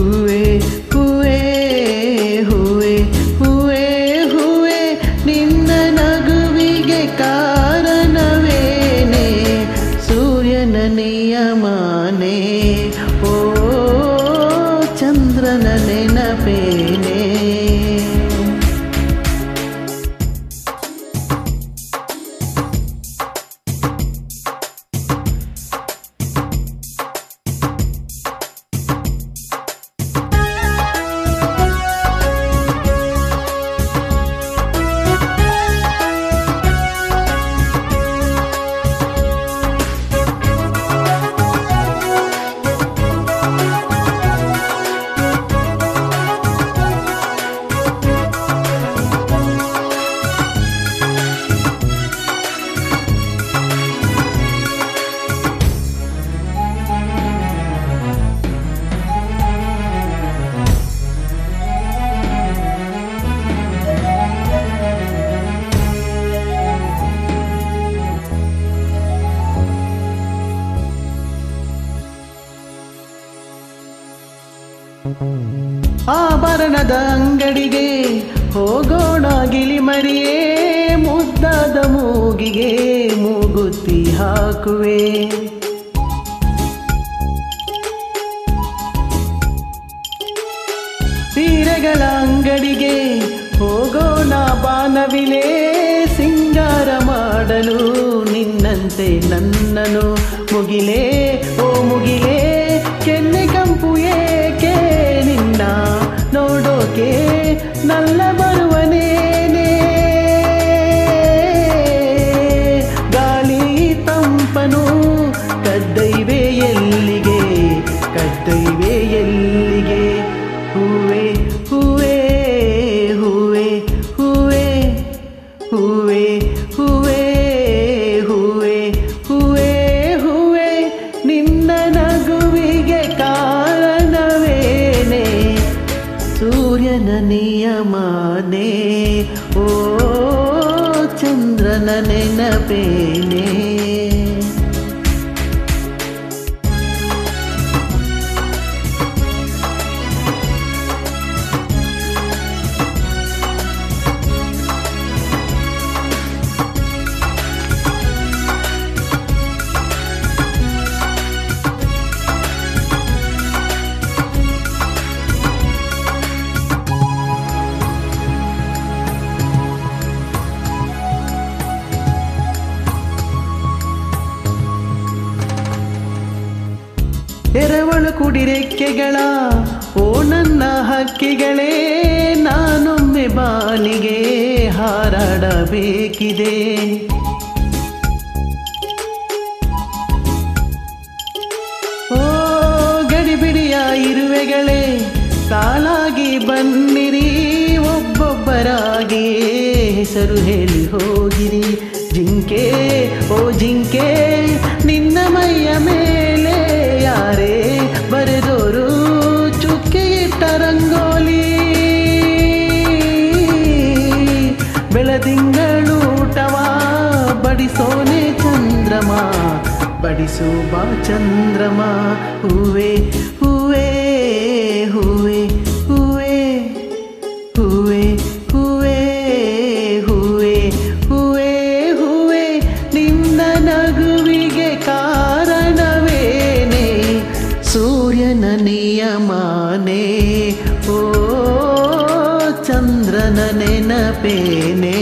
ಹೂವೆ ಹೂವೆ ಹೂವೆ ಹೂವೆ ಹೂವೆ ನಿನ್ನ ನಗುವಿಗೆ ಕಾರಣವೇನೆ ಸೂರ್ಯನ ನಿಯಮಾನೆ ಆಭರಣದ ಅಂಗಡಿಗೆ ಹೋಗೋಣ ಗಿಳಿಮರಿಯೇ ಮುದ್ದಾದ ಮೂಗಿಗೆ ಮೂಗುತ್ತಿ ಹಾಕುವೆ. ಸೀರೆಗಳ ಅಂಗಡಿಗೆ ಹೋಗೋಣ ಬಾನವಿಲೆ, ಸಿಂಗಾರ ಮಾಡಲು ನಿನ್ನಂತೆ ನನ್ನನು ಮುಗಿಲೇ, ಓ ಮುಗಿಲೇ. ನೋಡೋಕೆ ನಲ್ಲ ಬರುವನೇನೆ. ಗಾಳಿ ತಂಪನು ಕದ್ದೈವೆ ಎಲ್ಲಿಗೆ ಕದ್ದೈವೆ ಎಲ್ಲಿಗೆ ನಿಯಮಾನೆ ಓ ಚಂದ್ರನ ನೆನಪೇನೆ ಎರವಳು ಕುಡಿರೆಕ್ಕೆಗಳ, ಓ ನನ್ನ ಹಕ್ಕಿಗಳೇ, ನಾನೊಮ್ಮೆ ಬಾನಿಗೆ ಹಾರಾಡಬೇಕಿದೆ. ಓ ಗಡಿಬಿಡಿಯ ಇರುವೆಗಳೇ, ಸಾಲಾಗಿ ಬನ್ನಿರಿ ಒಬ್ಬೊಬ್ಬರಾಗಿ ಹೆಸರು ಹೇಳಿ ಹೋಗಿರಿ. ಜಿಂಕೆ, ಓ ಜಿಂಕೆ, ನಿನ್ನ ಮೈಯ ಮೇಲೆ ಬಡಿಸು ಬಾ ಚಂದ್ರಮ? ಹೂವೆ ಹೂವೆ ಹೂವೆ ಹೂವೆ ಹೂವೆ ಹೂವೆ ಹೂವೆ ಹೂವೆ ಹೂವೆ, ನಿನ್ನ ನಗುವಿಗೆ ಕಾರಣವೇನೆ? ಸೂರ್ಯನ ನಿಯಮಾನೆ, ಓ ಚಂದ್ರನ ನೆನಪೇನೆ?